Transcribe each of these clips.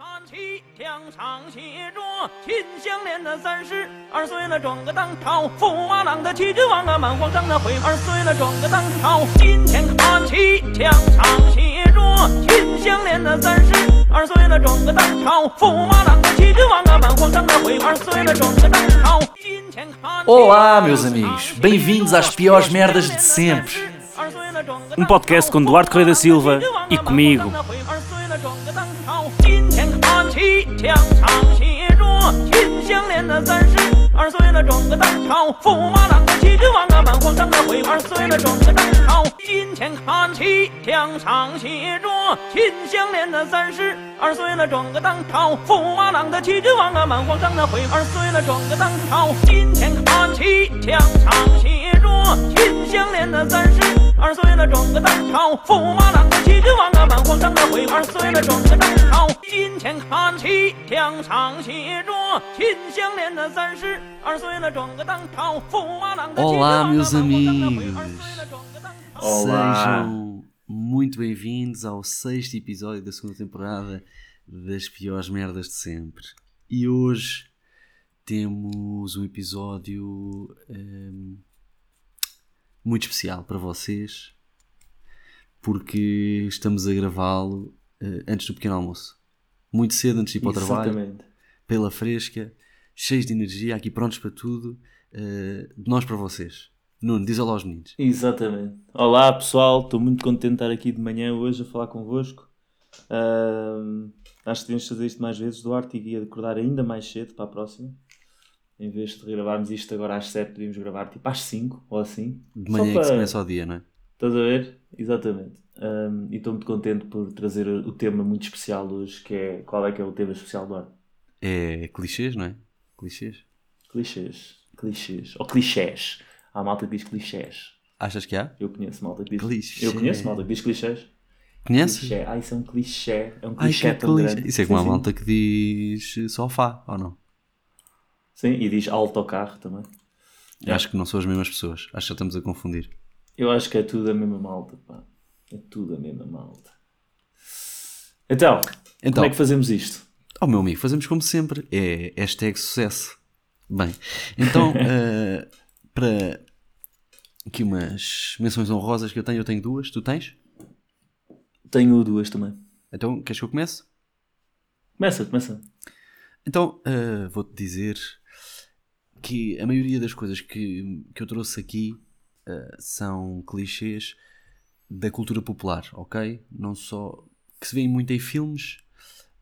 看齐，墙上写着“秦香莲的三十二岁了，转个当朝；驸马郎的齐君王啊，满皇上的回二岁了，转个当朝。今天看齐，墙上写着“秦香莲的三十二岁了，转个当朝；驸马郎的齐君王啊，满皇上的回二岁了，转个当朝。今天看齐。 Olá, meus amigos, bem-vindos às piores merdas de sempre. Um podcast com Duarte Correia da Silva e comigo. 赚个当朝，驸马郎的齐君王啊，满皇上的徽儿碎了；赚个当朝，金钱看齐，墙上写着“秦香莲”的三十二岁；赚个当朝，驸马郎的齐君王啊，满皇上的徽儿碎了；赚个当朝，金钱看齐，墙上写着“秦香莲”的三十。Ở xuôi là trộn cái tăng khao Phụ ma nặng cái chi chứ vang à bản hoàng sang là quỷ Ở xuôi là trộn cái tăng khao Chín thiên khan chi Thiang sang xì rùa Chín xiang liên là san sư Ở xuôi là trộn cái tăng khao Phụ ma nặng cái chi chứ Olá, vang à meus bản hoàng sang là quỷ amigos. Ở xuôi là trộn cái tăng khao Olá. Sejam muito bem-vindos ao sexto episódio da segunda temporada das piores merdas de sempre. E hoje temos um episódio hum, muito especial para vocês porque estamos a gravá-lo eh, antes do pequeno almoço. Muito cedo antes de ir para o trabalho. Exatamente. pela fresca, cheios de energia, aqui prontos para tudo, de nós para vocês. Nuno, diz olá aos meninos. Exatamente. Olá pessoal, estou muito contente de estar aqui de manhã hoje a falar convosco. Ahm, acho que devemos fazer isto mais vezes, Duarte, e acordar ainda mais cedo para a próxima. Em vez de gravarmos isto agora às 7, podíamos gravar tipo às 5 ou assim. De manhã é que para- se começa o dia, não é? Estás a ver? Exatamente. Ahm, e estou muito contente por trazer o tema muito especial hoje, que é. Qual é que é o tema especial do ano? É clichês, não é? Clichês. Clichês. Clichês. Ou clichés. Há malta que diz clichés. Achas que há? Eu conheço malta que diz. Clichê. Eu conheço malta que diz clichés. Conheces? Clichê. Ah, isso é um clichê. É um Ai, clichê que tão clichê. grande. Isso é como a malta que diz sofá, ou não? Sim, e diz autocarro também. Eu Acho que não são as mesmas pessoas. Acho que já estamos a confundir. Eu acho que é tudo a mesma malta, pá. É tudo a mesma malta. Então, Então, como é que fazemos isto? oh meu amigo, fazemos como sempre. É hashtag sucesso. Bem, então, eh, para aqui umas menções honrosas que eu tenho, eu tenho duas. Tu tens? Tenho duas também. Então, queres que eu comece? Começa, começa. Então, eh, vou-te dizer que a maioria das coisas que, que eu trouxe aqui eh, são clichês da cultura popular, ok? Não só que se vêem muito em filmes,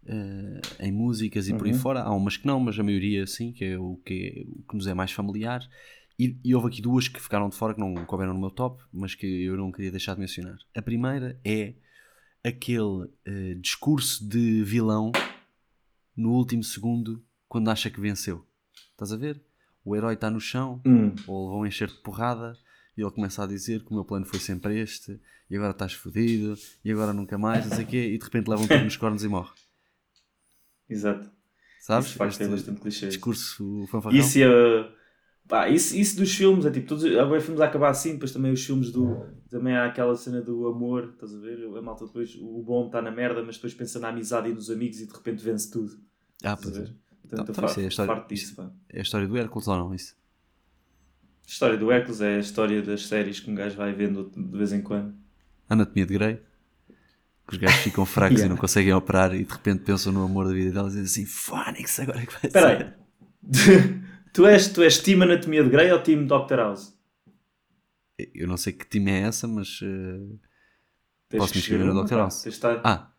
eh, em músicas e por aí fora. Há umas que não, mas a maioria sim, que é o que, o que nos é mais familiar. E, e houve aqui duas que ficaram de fora, que não couberam no meu top, mas que eu não queria deixar de mencionar. A primeira é aquele eh, discurso de vilão no último segundo quando acha que venceu. Estás a ver? O herói está no chão, Hum. ou um enxerto de porrada, e ele começa a dizer que o meu plano foi sempre este, e agora estás fodido, e agora nunca mais, não sei o quê, e de repente leva um tiro nos cornos e morre. Exato. Sabes? Isso, é Este bastante clichê. discurso fanfarrão. Isso, é, pá, isso, isso dos filmes, é tipo, todos, agora filmes a acabar assim, depois também os filmes do. Também há aquela cena do amor, estás a ver? A malta depois, o bom está na merda, mas depois pensa na amizade e nos amigos e de repente vence tudo. Ah, pois é. Portanto, é a história- farto disso, pá. É a história do Hércules ou não? Isso? A história do Hércules é a história das séries que um gajo vai vendo de vez em quando. Anatomia de Grey. Que os gajos ficam fracos e Yeah. não conseguem operar e de repente pensam no amor da vida delas e dizem assim: Fónix, agora é que vai Espera ser. aí. tu, és, tu és Team Anatomia de Grey ou Team Dr. House? Eu não sei que time é essa, mas. Tens Posso me inscrever no Dr. House? Ah,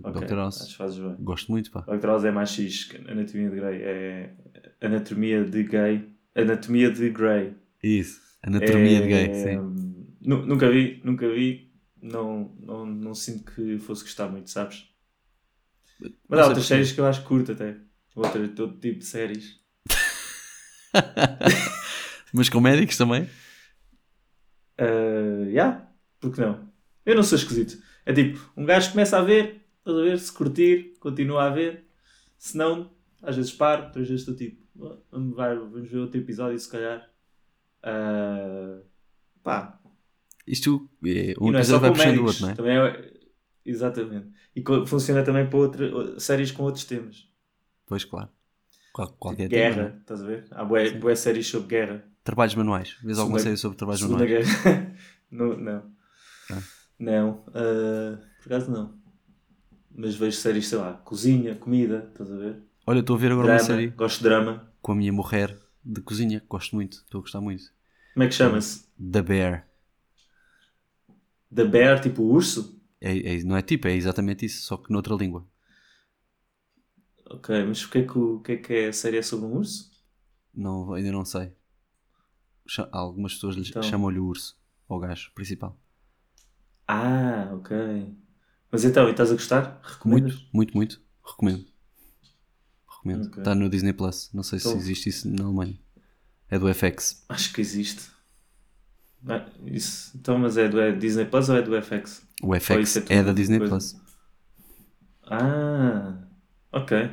Dr. Bem. Gosto muito, pá. Dr. House é mais X que Anatomia de Grey. É Anatomia de Gay. Anatomia de Grey. Isso. Anatomia de gay, É, sim. nu- Nunca vi, nunca vi. Não, não, não sinto que fosse gostar muito, sabes? Mas Não há sei outras séries que eu acho curto até. Outro, todo tipo de séries. Mas com médicos também? Uh, yeah, porque não? Eu não sou esquisito. É tipo, um gajo começa a ver, estás a ver, se curtir, continua a ver. Se não, às vezes paro, outras vezes estou tipo, "Ah, vamos, vai, vamos ver outro episódio se calhar. Uh, pá, Isto, é, um é só episódio vai com puxando o outro, não é? também é, Exatamente. E funciona também para outra, séries com outros temas. Pois, claro. Qual- qualquer guerra, tema, né? estás a ver? Há boas, séries sobre guerra. Trabalhos manuais. Vês alguma série sobre trabalhos manuais? Guerra. não. Não. Ah. Não. ah, por acaso não. Mas vejo séries, sei lá, cozinha, comida, estás a ver? Olha, estou a ver agora drama, uma série gosto de drama. com a minha mulher de cozinha, gosto muito, estou a gostar muito. Como é que chama-se? The Bear. The Bear, tipo o urso? É, é- não é tipo, é exatamente isso, só que noutra língua. Ok, mas o que é que, o, o que, é, que é a série é sobre um urso? Não, ainda não sei. Algumas pessoas Então. chamam-lhe o urso, ao gajo principal. Ah, ok. Mas então, e estás a gostar? Recomendas? Muito, muito, muito. Recomendo. Recomendo. Ok. Está no Disney Plus. Não sei se Então. existe isso na Alemanha. É do FX. Acho que existe. Ah, isso. Então, mas é do é Disney Plus ou é do FX? O FX é é, da Disney coisa. Plus. Ah, ok.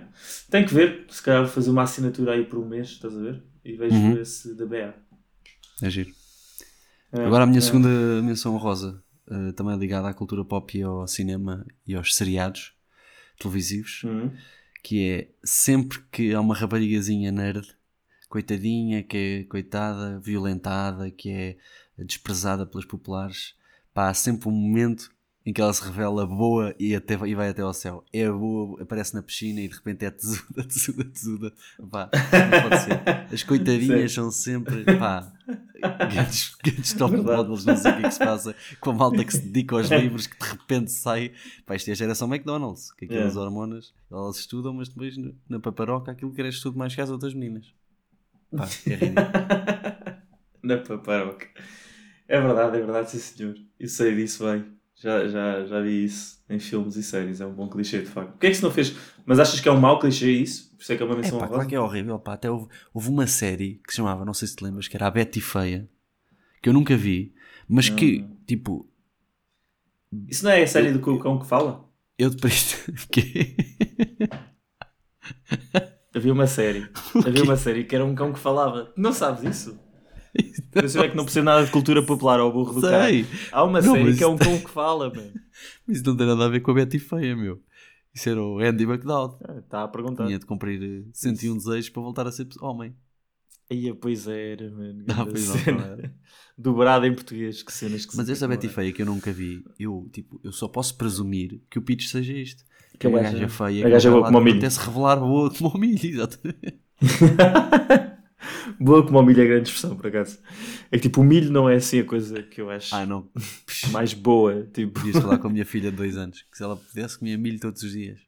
Tenho que ver. Se calhar vou fazer uma assinatura aí por um mês, estás a ver? E vejo Uhum. esse da BA. É giro. É, Agora a minha é. segunda menção rosa, eh, também ligada à cultura pop e ao cinema e aos seriados televisivos, Uhum. que é sempre que há uma raparigazinha nerd, coitadinha, que é coitada, violentada, que é desprezada pelos populares, pá, há sempre um momento em que ela se revela boa e, até, e vai até ao céu. É boa, aparece na piscina e de repente é tesuda, tesuda, tesuda. Pá, não pode ser. As coitadinhas são sempre, pá, grandes, grandes top models, não sei o que é que se passa com a malta que se dedica aos livros, que de repente sai. Pá, isto é a geração McDonald's, que aquelas Yeah. hormonas, elas estudam, mas depois na paparoca aquilo cresce tudo mais que as outras meninas. Pá, é ridículo. Na paparoca. É verdade, é verdade, sim senhor. Eu sei disso bem. Já, já, já vi isso em filmes e séries. É um bom clichê, de facto. O que é que se não fez? Mas achas que é um mau clichê isso? Por isso é que é uma É menção pá, honrosa? claro que é horrível, pá. Até houve, houve uma série que se chamava, não sei se te lembras, que era a Betty Feia, que eu nunca vi, mas que, tipo, Isso não é a série do cão que fala? eu depois. que? Havia uma série. Havia uma série que era um cão que falava. Não sabes isso? Sei é que não percebo nada de cultura popular ao burro do Sei. cara. Há uma Não, série que é um cão que fala, mano. Mas isso não tem nada a ver com a Betty Feia, meu. Isso era o Andy McDowell. Está a perguntar. Tinha de cumprir eh, 101 desejos para voltar a ser homem. Aí, pois era, mano. Ah, pois não, era. Dobrado em português. Que cenas que Mas essa Betty Feia que eu nunca vi, eu, tipo, eu só posso presumir que o pitch seja isto. Que Que a gaja- feia. a que gaja é boa como milho. repente se revelar boa como o milho, exatamente. Boa como o milho é grande expressão, por acaso. É que tipo, o milho não é assim a coisa que eu acho Ah, não. mais boa. Tipo, Podias falar com a minha filha de dois anos, que se ela pudesse comia milho todos os dias.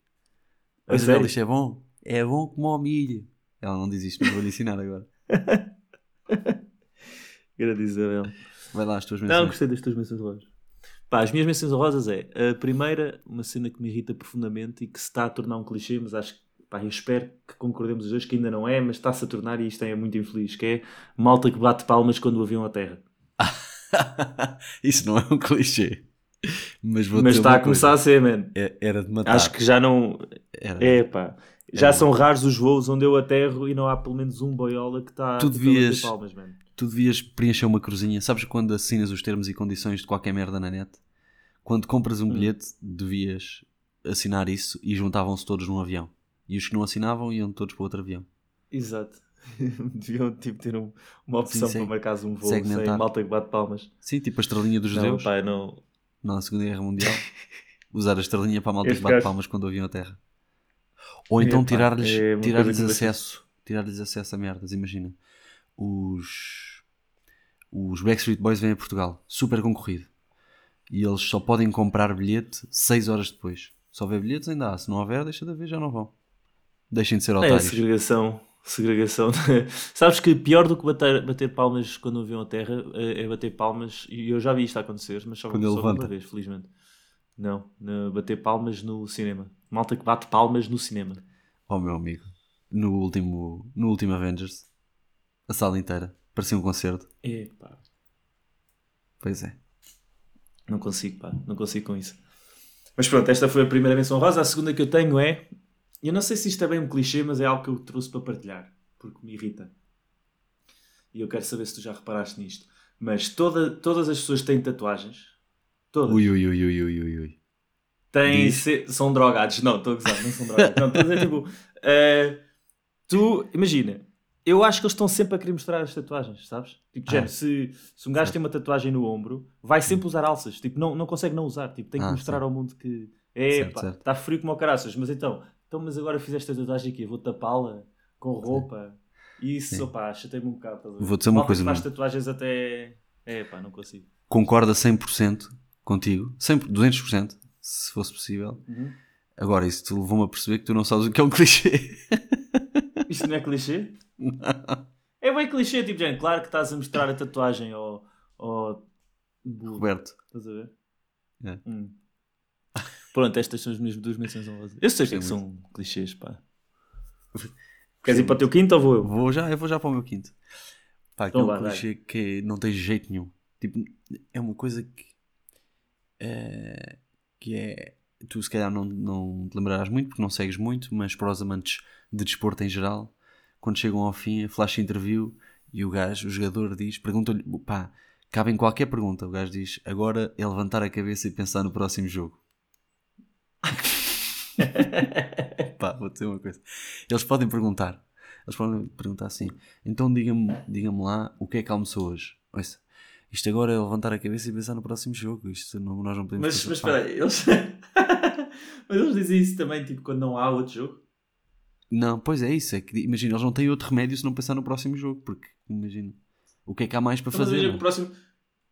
A Mas sério? ela isto é bom? É bom como o milho. Ela não diz isto, mas vou-lhe ensinar agora. grande Isabel. Vai lá as tuas Não, menções. gostei das tuas menções rosas. Pá, as minhas menções rosas é a primeira, uma cena que me irrita profundamente e que se está a tornar um clichê, mas acho que pá, eu espero que concordemos os dois que ainda não é, mas está-se a tornar e isto é muito infeliz, que é malta que bate palmas quando o avião aterra. Isso não é um clichê. Mas, mas está a começar a coisa. ser, man. É- Era de matar. Acho que já não. Era. É pá. Já Era. são raros os voos onde eu aterro e não há pelo menos um boiola que está Tu a bater devias- palmas, man. Tu devias preencher uma cruzinha. Sabes quando assinas os termos e condições de qualquer merda na net? Quando compras um Hum. bilhete, devias assinar isso e juntavam-se todos num avião. E os que não assinavam iam todos para outro avião. Exato. Deviam tipo, ter um- uma opção Sim, para sim. marcares um voo sem Segmentar. malta que bate palmas. Sim, tipo a estrelinha dos Não, judeus pá, não. na Segunda Guerra Mundial. Usar a estrelinha para a malta que bate gajo- palmas quando o avião aterra. Ou então tirar-lhes é tirar acesso. Tirar-lhes acesso a merdas, imagina. Os, os Backstreet Boys vêm a Portugal, super concorrido. E eles só podem comprar bilhete 6 horas depois. Se houver bilhetes ainda há, se não houver, deixa de haver, já não vão. Deixem de ser É, otários. segregação. Segregação. Sabes que pior do que bater, bater palmas quando o avião aterra é é bater palmas, e eu já vi isto acontecer, mas só, só uma vez, felizmente. Não, no- bater palmas no cinema. Malta que bate palmas no cinema. Oh meu amigo, no último, no último Avengers, a sala inteira, parecia um concerto. Epá, Pois é. não consigo, pá, não consigo com isso. Mas pronto, esta foi a primeira menção rosa. A segunda que eu tenho é. Eu não sei se isto é bem um clichê, mas é algo que eu trouxe para partilhar, porque me irrita. E eu quero saber se tu já reparaste nisto. Mas toda, todas as pessoas têm tatuagens, todas, Ui, ui, ui, ui, ui, ui, ui. têm se- são drogados. Não, estou a gozar, não são drogados. Não, estou a dizer tipo. eh, tu, imagina, eu acho que eles estão sempre a querer mostrar as tatuagens, sabes? Tipo, Ah. género, se, se um gajo tem uma tatuagem no ombro, vai sempre usar alças. Tipo, não, não consegue não usar. Tipo, tem que Ah, mostrar ao mundo que. É, Certo, certo. está frio como o caraças. Mas então, então, mas agora fizeste a tatuagem aqui, vou tapá-la com roupa. E isso, opá, chatei-me um bocado. Vou dizer uma Malta coisa, faz Nuno. tatuagens até. É, pá, não consigo. Concorda 100% contigo, 100, 200%, se fosse possível. Uhum. Agora, isso te levou-me a perceber que tu não sabes o que é um clichê. Isto não é clichê? É bem clichê, tipo, gente, claro que estás a mostrar a tatuagem ao. ao... Roberto. Estás a ver? É. Hum. Pronto, estas são as minhas duas menções honrosas. Eu sei que, é que são clichês, pá. Queres ir para o teu quinto ou vou eu? Vou já, eu vou já para o meu quinto. Pá, Então aquele vá, clichê que não tem jeito nenhum. Tipo, é uma coisa que. é, que é. Tu se calhar não, não te lembrarás muito, porque não segues muito, mas para os amantes de desporto em geral, quando chegam ao fim, a flash interview e o gajo, o jogador diz, pergunta-lhe, pá, cabe em qualquer pergunta. O gajo diz, agora é levantar a cabeça e pensar no próximo jogo. Pá, vou dizer uma coisa. Eles podem perguntar. Eles podem perguntar assim. Então diga-me diga lá o que é que almoçou hoje. Ouça, isto agora é levantar a cabeça e pensar no próximo jogo. Isto não, nós não podemos Mas, mas espera aí, eles. mas eles dizem isso também, tipo, quando não há outro jogo. Não, pois é isso. É que, imagina, eles não têm outro remédio se não pensar no próximo jogo. Porque, imagina, o que é que há mais para Então, mas fazer? imagina não? que o próximo...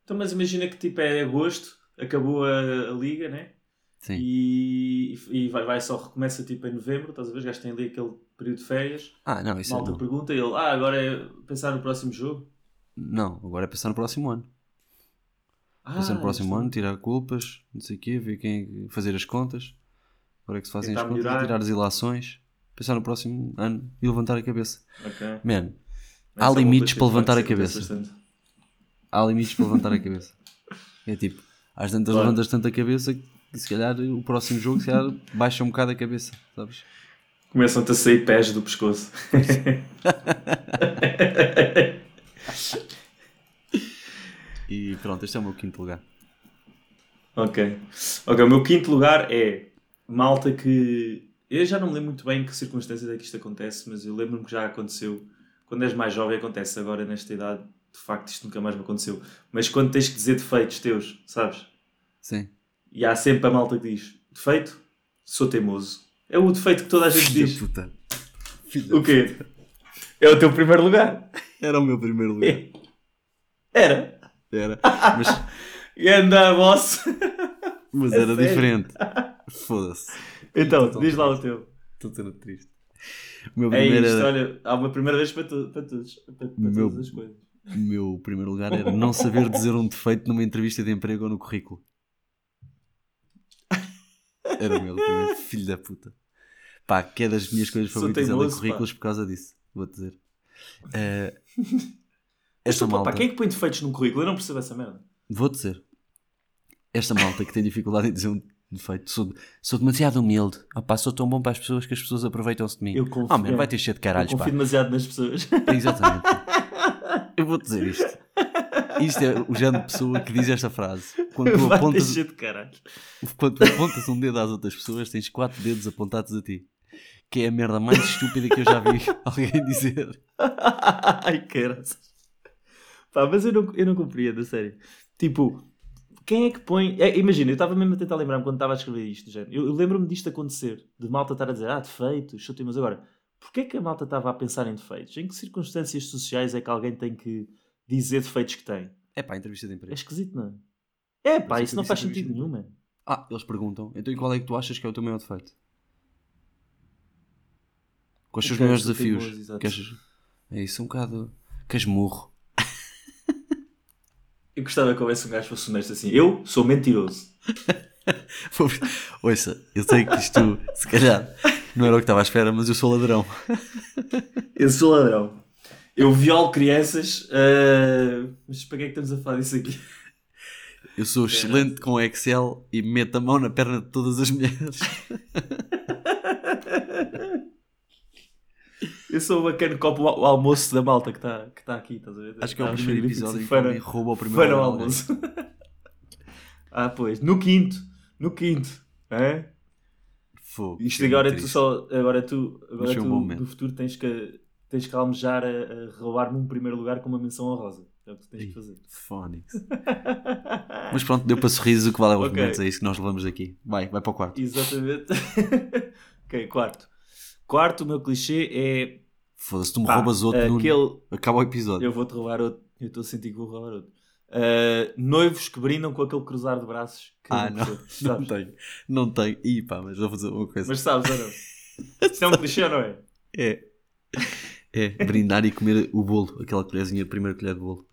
então, mas imagina que tipo é agosto, acabou a, a liga, né? Sim. E, e vai, vai só recomeça tipo em novembro, estás a ver? Os gajos têm ali aquele período de férias. Ah, não, isso é Malta não. pergunta e ele, ah, agora é pensar no próximo jogo. Não, agora é pensar no próximo ano. Pensar no Ah, próximo isto- ano, tirar culpas, não sei o quê, ver quem fazer as contas. Agora é que se fazem Tentar as contas, melhorar. tirar as ilações, pensar no próximo ano e levantar a cabeça. Ok. Man, Mas Há limites para levantar a cabeça. bastante. há limites para levantar a cabeça. É tipo, às tantas Claro. levantas tanto a cabeça que se calhar o próximo jogo se calhar baixa um bocado a cabeça, sabes? Começam-te a sair pés do pescoço. E pronto, este é o meu quinto lugar. ok. Ok, o meu quinto lugar é malta que. Eu já não me lembro muito bem em que circunstâncias é que isto acontece, mas eu lembro-me que já aconteceu. Quando és mais jovem, acontece agora nesta idade. De facto, isto nunca mais me aconteceu. Mas quando tens que dizer defeitos teus, sabes? Sim. E há sempre a malta que diz: defeito, sou teimoso. É o defeito que toda a gente Filho diz. puta. Filho da O quê? É o teu primeiro lugar. Era o meu primeiro lugar. Era. Era. Mas, E anda, boss. mas É era sério? diferente. Foda-se. Então, diz lá o triste. teu. Estou sendo triste. O meu É primeiro, isto, era- olha, há uma primeira vez para, tu, para todos. Para, para Meu- todas as coisas. o meu primeiro lugar era não saber dizer um defeito numa entrevista de emprego ou no currículo. Era o meu primeiro filho da puta. Pá, que é das minhas coisas Sou favoritas é ler teimoso, pá. currículos por causa disso. Vou dizer. Eh, esta pá, malta. pá, quem é que põe defeitos num currículo? Eu não percebo essa merda. Vou dizer. Esta malta que tem dificuldade em dizer um defeito. Sou, sou demasiado humilde. Opá, sou tão bom para as pessoas que as pessoas aproveitam-se de mim. Eu confio- Oh, man, vai ter cheio de Eu caralhos, pá. confio demasiado nas pessoas. Exatamente. Eu vou dizer isto. Isto é o género de pessoa que diz esta frase. Quando tu, apontas, cheio de caralho. quando tu apontas um dedo às outras pessoas, tens quatro dedos apontados a ti. Que é a merda mais estúpida que eu já vi alguém dizer. Ai, caras. Pá, mas eu não, eu não compreendo, a sério. Tipo, quem é que põe. é, imagina, eu estava mesmo a tentar lembrar-me quando estava a escrever isto, género. Eu, eu lembro-me disto acontecer, de malta estar a dizer, ah, defeitos, chutei, mas agora, porquê é que a malta estava a pensar em defeitos? Em que circunstâncias sociais é que alguém tem que dizer defeitos que tem? É pá, entrevista de É emprego. esquisito, não é? É, pá, isso não entrevista faz sentido nenhum, man. Ah, eles perguntam. Então e qual é que tu achas que é o teu maior defeito? Quais são os maiores desafios? Que achas? É isso, um bocado casmurro. Eu gostava que houvesse um gajo que fosse honesto assim. Eu sou mentiroso. Ouça, eu sei que isto, se calhar, não era o que estava à espera, mas eu sou ladrão. Eu sou ladrão. Eu violo crianças. ah, Mas para que é que estamos a falar disso aqui? Eu sou excelente com Excel e meto a mão na perna de todas as mulheres. Eu sou o bacana copo o almoço da malta que está que tá aqui, estás a ver? Acho que é o Tá, primeiro episódio que alguém rouba o primeiro Foi no lugar a alguém. almoço. ah, pois. No quinto. No quinto. Hã? Fogo. Isto agora triste. tu só. Agora tu, agora um tu no futuro tens que, tens que almejar a, a roubar-me um primeiro lugar com uma menção honrosa. É o que tens que fazer. Fónix. Mas pronto, deu para sorrisos o que vale aos Ok. momentos, é isso que nós levamos aqui. Vai, vai para o quarto. Exatamente. ok, quarto. Quarto, o meu clichê é. Foda-se, tu me pá, roubas outro aquele. Acaba o episódio. Eu vou-te roubar outro. Eu estou a sentir que vou roubar outro. Uh, noivos que brindam com aquele cruzar de braços. Ah, não, não tenho. Não tenho. Ih, pá, mas vou fazer uma coisa. Mas sabes ou não? É um clichê não é? É. É, brindar e comer o bolo, aquela colherzinha, a primeira colher de bolo.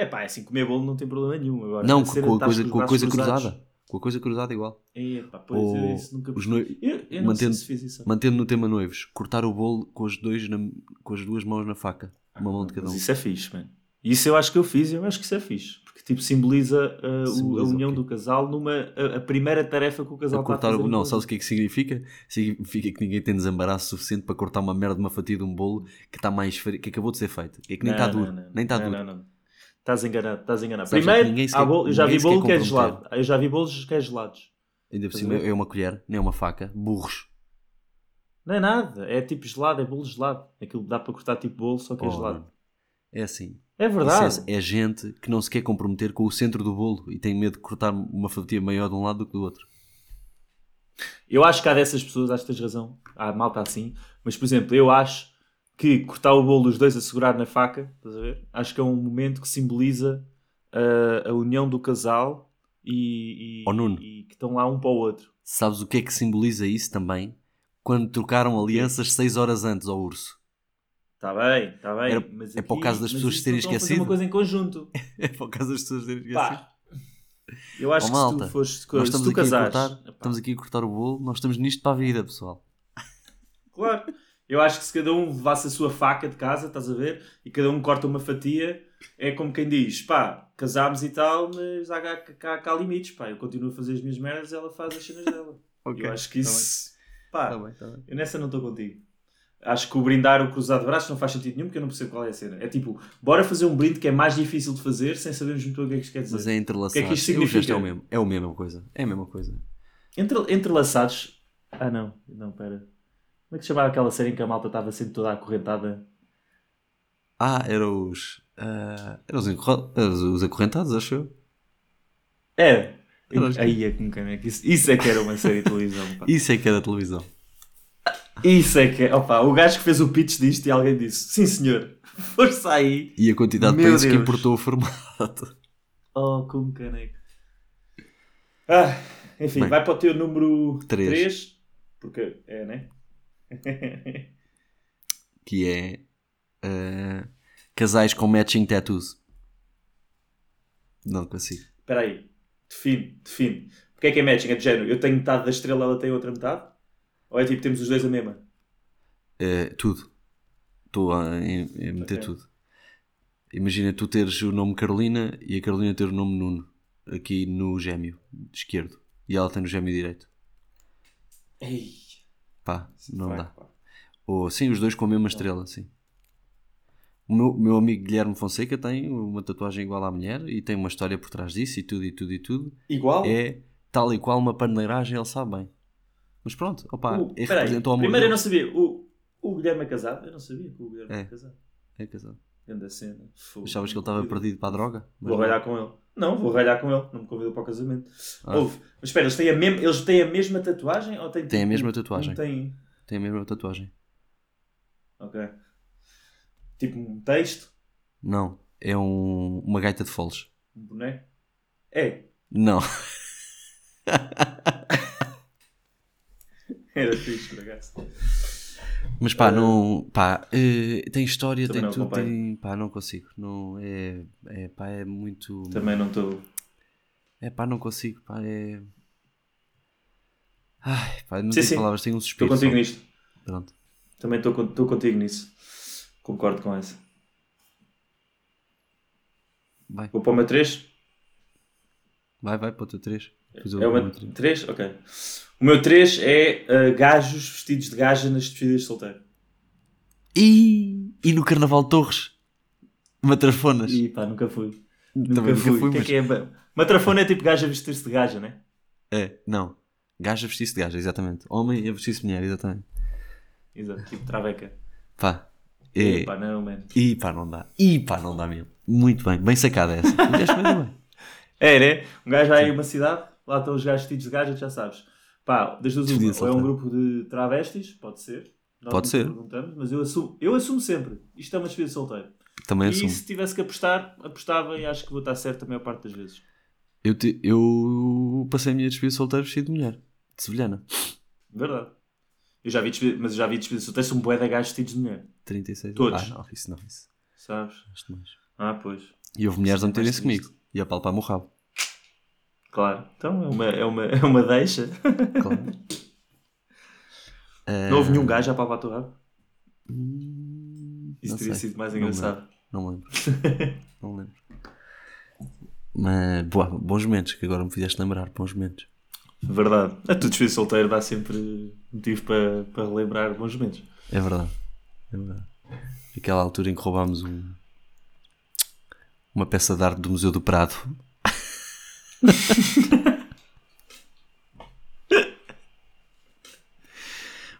É pá, assim, comer bolo não tem problema nenhum. Agora, não, com, com a coisa, os com a coisa cruzados. cruzada. Com a coisa cruzada igual. É, pá, pois Ou eu isso nunca os Eu, eu mantendo- se fiz isso. Mantendo no tema noivos, cortar o bolo com as, dois na- com as duas mãos na faca. Uma mão de cada um. isso é fixe, mano. Isso eu acho que eu fiz e eu acho que isso é fixe. Porque tipo simboliza, uh, Simboliza a união do casal numa a, a primeira tarefa que o casal A está a fazer. o Não, sabes o que é que significa? Significa que ninguém tem desembaraço suficiente para cortar uma merda de uma fatia de um bolo que está mais que acabou de ser feito. É que nem está duro. não. Nem está duro. não, não. Estás enganado, estás enganado. Sabes Primeiro, que ninguém se há quer- bolo- eu já vi bolo que é gelado. Eu já vi bolos que é gelados. Ainda por cima é uma colher, nem uma faca. Burros. Não é nada, é tipo gelado, é bolo gelado. Aquilo dá para cortar tipo bolo, só que é Oh, gelado. mano. É assim. É verdade. É, é gente que não se quer comprometer com o centro do bolo e tem medo de cortar uma fatia maior de um lado do que do outro. Eu acho que há dessas pessoas, acho que tens razão. Há malta assim. Mas, por exemplo, eu acho que cortar o bolo os dois a segurar na faca, estás a ver? Acho que é um momento que simboliza uh, a união do casal e, e, Oh, Nuno. e que estão lá um para o outro. Sabes o que é que simboliza isso também? Quando trocaram alianças 6 horas antes ao urso. Está bem, está bem. Era- mas é para o aqui- caso das pessoas isto terem a fazer esquecido. uma coisa em conjunto. É por causa das pessoas terem Pá, eu acho Oh, que malta, se tu fores, Nós se estamos tu aqui, a casares, cortar, epá, estamos aqui a cortar o bolo, nós estamos nisto para a vida, pessoal. Claro. Eu acho que se cada um levasse a sua faca de casa, estás a ver? E cada um corta uma fatia, é como quem diz, pá, casámos e tal, mas há, há, há, há limites, pá. Eu continuo a fazer as minhas merdas, ela faz as cenas dela. eu acho que tá isso, pá, bem, tá bem. eu nessa não estou contigo. Acho que o brindar o cruzado de braços não faz sentido nenhum, porque eu não percebo qual é a cena. É tipo, bora fazer um brinde que é mais difícil de fazer, sem sabermos muito o que é que isto quer dizer. Mas é entrelaçado. O que é que isto gesto significa? É o mesmo. É a mesma coisa. É a mesma coisa. Entre, entrelaçados. Ah, não, não, pera. Como é que se chamava aquela série em que a malta estava sempre toda acorrentada? Ah, eram os. ah, eram os, eram os acorrentados, acho eu. É. Que- Aí é como caneco. Isso, isso é que era uma série de televisão. Pá. Isso é que era televisão. Isso é que é. Opa, o gajo que fez o pitch disto e alguém disse: Sim, senhor, força aí. E a quantidade de Meu países que Deus. importou o formato. Oh, como caneco. Ah, enfim, Bem. vai para o teu número Três. 3. Porque é, né? Que é. ah, casais com matching tattoos. Não consigo. Espera aí. Define, define. Porque é que é matching? É de género. Eu tenho metade da estrela, ela tem outra metade? Ou é tipo, temos os dois a mesma? É, tudo. Estou a, a meter Ok. tudo. Imagina tu teres o nome Carolina e a Carolina ter o nome Nuno aqui no gêmeo esquerdo e ela tem no gêmeo direito. Ei. Pá, não dá. pá. Ou sim, os dois com a mesma estrela, sim. O meu, meu amigo Guilherme Fonseca tem uma tatuagem igual à mulher e tem uma história por trás disso e tudo e tudo e tudo. Igual? É tal e qual uma paneleiragem, ele sabe bem. Mas pronto, Uh, é amor Primeiro eu não sabia. O, o Guilherme é casado? Eu não sabia que o Guilherme É. é casado. É casado. Grande cena. Fogo. Achavas que ele estava perdido para a droga? Vou não. ralhar com ele. Não, vou ralhar com ele. Não me convidou para o casamento. Ah. Ouve. Mas espera, eles têm, a mem- eles têm a mesma tatuagem? Ou têm, Tem a mesma tatuagem. tem... Tem a mesma tatuagem. Ok. Tipo um texto? Não, é um, uma gaita de foles. Um boneco? É. Não. Era fixe, por acaso. Mas pá, não. Pá, eh, tem história, Também tem não tudo. acompanho. Tem, pá, não consigo. Não, é, é, pá, é muito. Também não estou... É pá, não consigo. Pá, é. Ai, pá, não Sim, tenho sim. palavras, tenho um Estou suspiro. contigo só. nisto. Pronto. Também estou con- estou contigo nisso. Concordo com essa. Vai, Vou para o meu 3? vai, vai para o teu 3. Depois eu É o meu para o 3? Ok. O meu 3 é uh, gajos vestidos de gaja nas despedidas de solteiro. E, e no Carnaval de Torres? Matrafonas. E pá, nunca fui. Também Nunca fui. O que é mas- que é? Matrafona é tipo gaja vestir-se de gaja, né? É, não. Gajo a vestir-se de gajo, exatamente. Homem a vestir-se de mulher, exatamente. Exato, tipo traveca. Pá. É. Epá, não, man. E pá, não dá. E pá, não dá mesmo. Muito bem, bem sacada essa. Fizeste muito bem. É, né? Um gajo vai a uma cidade, lá estão os gajos vestidos de gajo, já sabes. Pá, das duas uma, ou é um solteiro. grupo de travestis, pode ser. Nós Pode ser. perguntamos, mas eu assumo, eu assumo sempre. Isto é uma despedida de solteiro. Também e assumo. se tivesse que apostar, apostava e acho que vou estar certo a maior parte das vezes. Eu, te- eu passei a minha despedida solteira vestido de mulher. De sevilhana. Verdade. Eu já vi despedida, mas eu já vi despedida de solteiro, são um bué de gajos vestidos de mulher. 36 Todos. Ah, não, isso não, isso. Sabes? Mais. Ah, pois. E houve mulheres a é meterem-se comigo. E a palpar-me o rabo. Claro. Então é uma, é uma, é uma deixa. Claro. Não houve nenhum gajo a palpar o rabo? Hum, Isso não teria sei. sido mais Não engraçado. Não me lembro. não me lembro. Mas, boa, bons momentos, que agora me fizeste lembrar. Bons momentos. Verdade. A tua despedida de solteiro dá sempre motivo para, para relembrar bons momentos. É verdade. É verdade. Aquela altura em que roubámos um, uma peça de arte do Museu do Prado.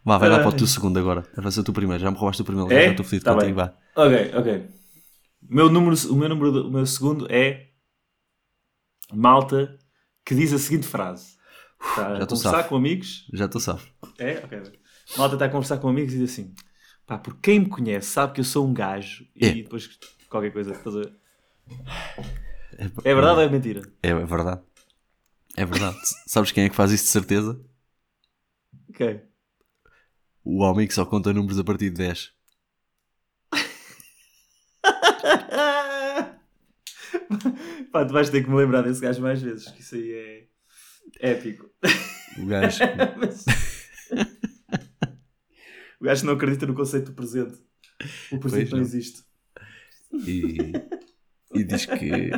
Vá, vai lá para o teu segundo agora. Vai ser o teu primeiro. Já me roubaste o primeiro. É? Já estou fedido Tá contigo. Vá. Ok, ok. O meu número, o meu número, o meu segundo é malta que diz a seguinte frase. Está já a conversar safo. com amigos. Já estou safo. É? Ok. Malta está a conversar com amigos e diz assim: pá, porque quem me conhece sabe que eu sou um gajo. E É. depois qualquer coisa. Estás a ver? É verdade ou é mentira? É, é verdade. É verdade. Sabes quem é que faz isso de certeza? Ok. O homem que só conta números a partir de 10. Pá, tu vais ter que me lembrar desse gajo mais vezes, que isso aí é épico. O gajo. Mas- o gajo não acredita no conceito do presente. O presente não não. existe. e, e diz que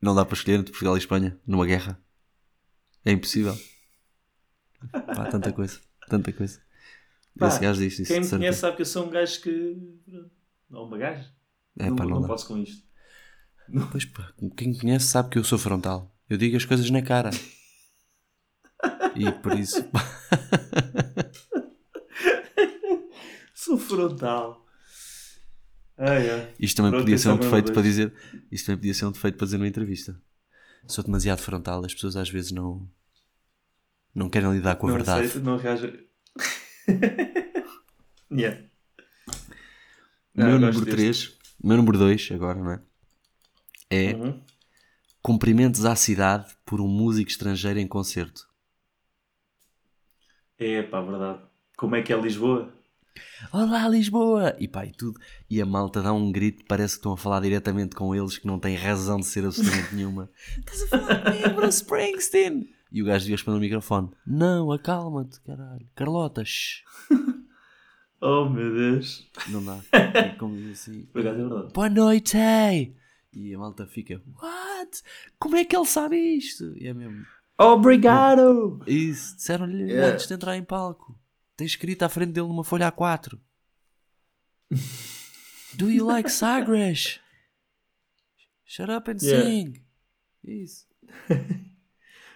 não dá para escolher entre Portugal e Espanha numa guerra. É impossível. Pá, tanta coisa, tanta coisa. Pá, Esse gajo diz isso. Quem me certeza. conhece sabe que eu sou um gajo que. Não, uma gajo. É, não pá, não, não posso com isto. Pois pá, quem me conhece sabe que eu sou frontal. Eu digo as coisas na cara. E por isso. Sou frontal. Ai, ai. Isto também Pronto, podia ser é um meu defeito para dizer. Isto também podia ser um defeito para dizer numa entrevista. Sou demasiado frontal, as pessoas às vezes não. Não querem lidar com a não verdade. aceito, não reage. yeah. O meu Não, eu número gosto 3, o meu número 2 agora, não é? É Uhum. cumprimentos à cidade por um músico estrangeiro em concerto. É pá, verdade. Como é que é Lisboa? Olá Lisboa! E pá, e tudo. E a malta dá um grito, parece que estão a falar diretamente com eles que não têm razão de ser absolutamente nenhuma. Estás a falar comigo, Bruce Springsteen! E o gajo devia responder no microfone: Não, acalma-te, caralho. Carlota, shh. Oh meu Deus. Não dá. E como diz assim: é verdade. Boa noite! E a malta fica: What? Como é que ele sabe isto? E é mesmo. Obrigado! Isso, disseram-lhe Yeah. antes de entrar em palco. Tem escrito à frente dele numa folha A4. Do you like Sagres? Shut up and Yeah. sing. Isso.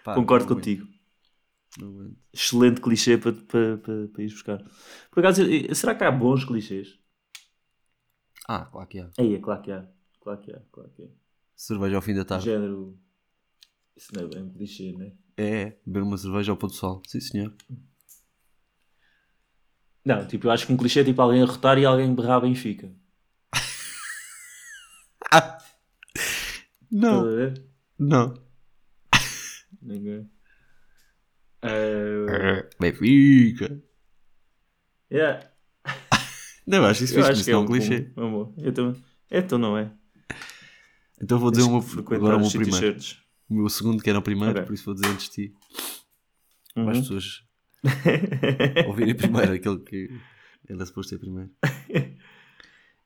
Pá, Concordo não contigo. não. Excelente clichê para, para, para, para ir buscar. Por acaso, será que há bons clichês? Ah, claro que há. Aí, é claro que há. Claro que há, claro que há. Cerveja ao fim da tarde. Género. Isso não é um clichê, né? É, beber uma cerveja ao pôr do sol. Sim, senhor. Não, tipo, eu acho que um clichê é tipo alguém a rotar e alguém berrar Benfica. Não, não. Ninguém. Eh, Benfica. yeah. Não, acho isso fixe, isso é é um clichê. bom- um bom. Eu também. Então não é. Então vou dizer uma, agora o meu primeiro. O meu segundo, que era o primeiro, Ok. por isso vou dizer antes de ti. Uhum. Para as pessoas ouvirem primeiro aquele que era suposto ser primeiro.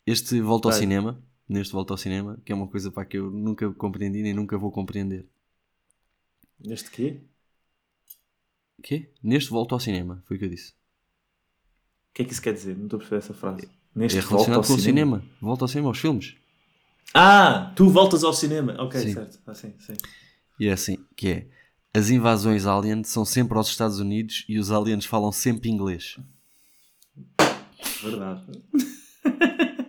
Este volta ao cinema, neste volta ao cinema, que é uma coisa para que eu nunca compreendi nem nunca vou compreender. Neste quê? Quê? Neste volta ao cinema, foi o que eu disse. O que é que isso quer dizer? Não estou a perceber essa frase. É Neste volta relacionado ao com o cinema. cinema. Volta ao cinema, aos filmes. Ah, tu voltas ao cinema. Ok, Sim. certo. Ah, sim, sim. E é assim, que é As invasões alien são sempre aos Estados Unidos e os aliens falam sempre inglês. Verdade.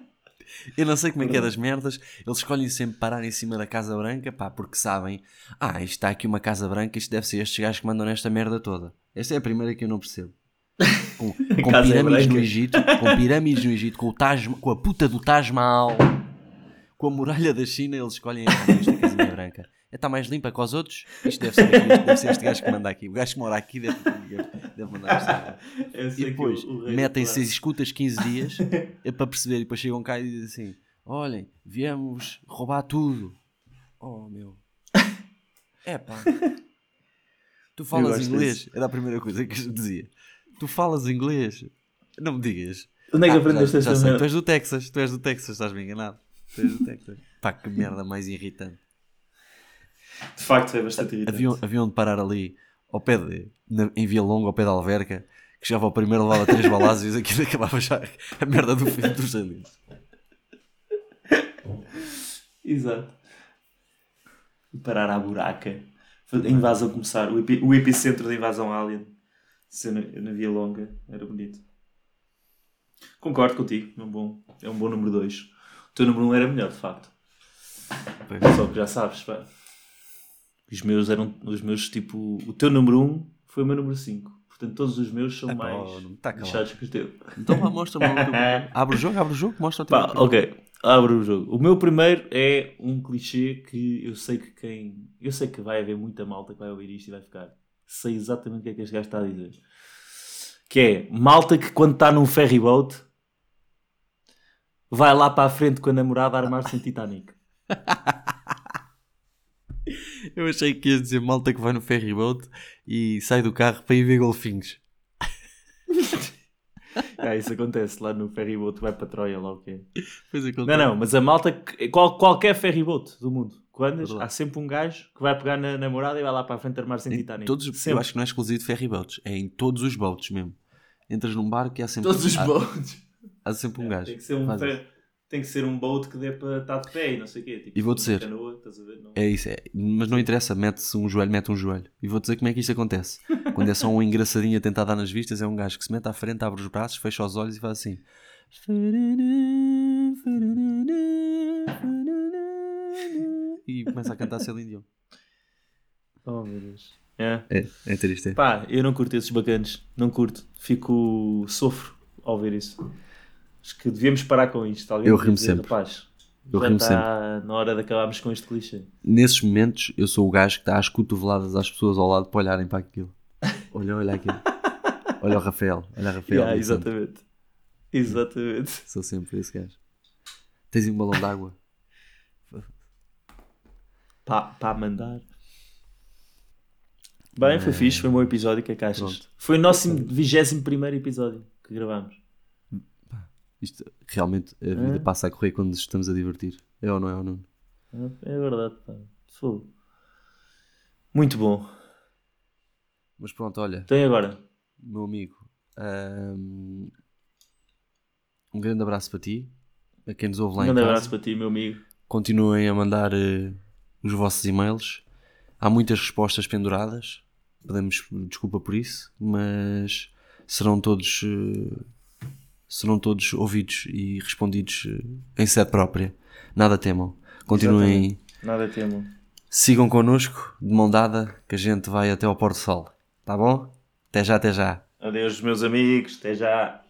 Eu não sei como é que é das merdas. Eles escolhem sempre parar em cima da Casa Branca, pá, porque sabem, ah, isto está aqui uma Casa Branca, isto deve ser estes gajos que mandam nesta merda toda. Esta é a primeira que eu não percebo. Com, com Casa é pirâmides no. Egito, com pirâmides no Egito, com, o Taj, com a puta do Taj Mahal, com a muralha da China, eles escolhem esta casinha branca. É, Está mais limpa que os outros? Isto deve ser, aqui, deve ser este gajo que manda aqui. O gajo que mora aqui deve, deve mandar isto. E depois metem-se escutas 15 dias é para perceber e depois chegam cá e dizem assim: Olhem, viemos roubar tudo. Oh meu, é pá, tu falas inglês? Era a primeira coisa que eu dizia. Tu falas inglês? Não me digas. Onde é que Ah, aprendeste esta merda? tu és do Texas, tu és do Texas, estás-me enganado. Tu és do Texas. Pá, que merda mais irritante. De facto, é bastante irritante. Haviam, haviam de parar ali ao pé de, na- em Via Longa, ao pé da Alverca, que já ao primeiro levava três balazes e aquilo acabava já a merda do fim dos aliens. Exato. Parar à buraca. A invasão começar. O, epi- o epicentro da invasão alien. Ser na, Via Longa. Era bonito. Concordo contigo. É um bom, é um bom número 2. O teu número 1 um era melhor, de facto. Só que já sabes, pá. Os meus eram. Os meus, tipo. O teu número 1 um foi o meu número 5. Portanto, todos os meus são mais tá lixados que os teus. Então vá, mostra-me lá o teu Abre o jogo, abre o jogo, mostra o teu Pá, ok, abre o jogo. O meu primeiro é um clichê que eu sei que quem. Eu sei que vai haver muita malta que vai ouvir isto e vai ficar. Sei exatamente o que é que este gajo está a dizer. Que é malta que quando está num ferry boat vai lá para a frente com a namorada a armar-se em Titanic. Eu achei que ias dizer malta que vai no ferry boat e sai do carro para ir ver golfinhos. Ah, isso acontece lá no ferry boat, vai para Troia lá o que é. Pois é, Não, não, mas a malta, que- qual, qualquer ferry boat do mundo, quando andas, há sempre um gajo que vai pegar na namorada e vai lá para a frente armar-se em Em Titanic. todos, eu acho que não é exclusivo de ferry boats, é em todos os boats mesmo. Entras num barco e há sempre, Todos os há, boats. há sempre um gajo. Tem que ser um, Faz fer- isso. Tem que ser um boat que dê para estar de pé e não sei o quê. Tipo, E vou dizer- Canoa, estás a ver? Não. É isso, é. mas não interessa, mete-se um joelho, mete um joelho. E vou dizer como é que isto acontece. Quando é só um engraçadinho a tentar dar nas vistas, é um gajo que se mete à frente, abre os braços, fecha os olhos e faz assim. E começa a cantar Celine Dion. Oh meu Deus. É. É, é triste. É. Pá, eu não curto esses bacanas. Não curto. Fico. sofro ao ver isso. Acho que devíamos parar com isto. Alguém Eu rimo dizer, sempre. Rapaz, Eu rimo está na hora de acabarmos com este clichê. Nesses momentos, eu sou o gajo que dá as cotoveladas às pessoas ao lado para olharem para aquilo. Olha, olha aquilo. Olha o Rafael. Olha o Rafael. Yeah, exatamente. Exatamente. Sou sempre esse gajo. Tens um balão de água? Pá, pá, mandar. Bem, foi fixe, foi um bom episódio. Que é achas? Pronto. Foi o nosso 21 episódio que gravámos. Isto, realmente, a vida É? passa a correr quando estamos a divertir. É ou não é ou não? É verdade, pá. Fogo. Muito bom. Mas pronto, olha, e agora? meu amigo, hum, um grande abraço para ti, a quem nos ouve lá Um em grande casa. abraço para ti, meu amigo. Continuem a mandar eh, os vossos e-mails. Há muitas respostas penduradas. Pedimos desculpa por isso, mas serão todos eh, serão todos ouvidos e respondidos eh, em sede própria. Nada temam. Continuem, Nada temo. sigam connosco de mão dada que a gente vai até ao Porto Sol. Tá bom? Até já, até já. Adeus, meus amigos. Até já.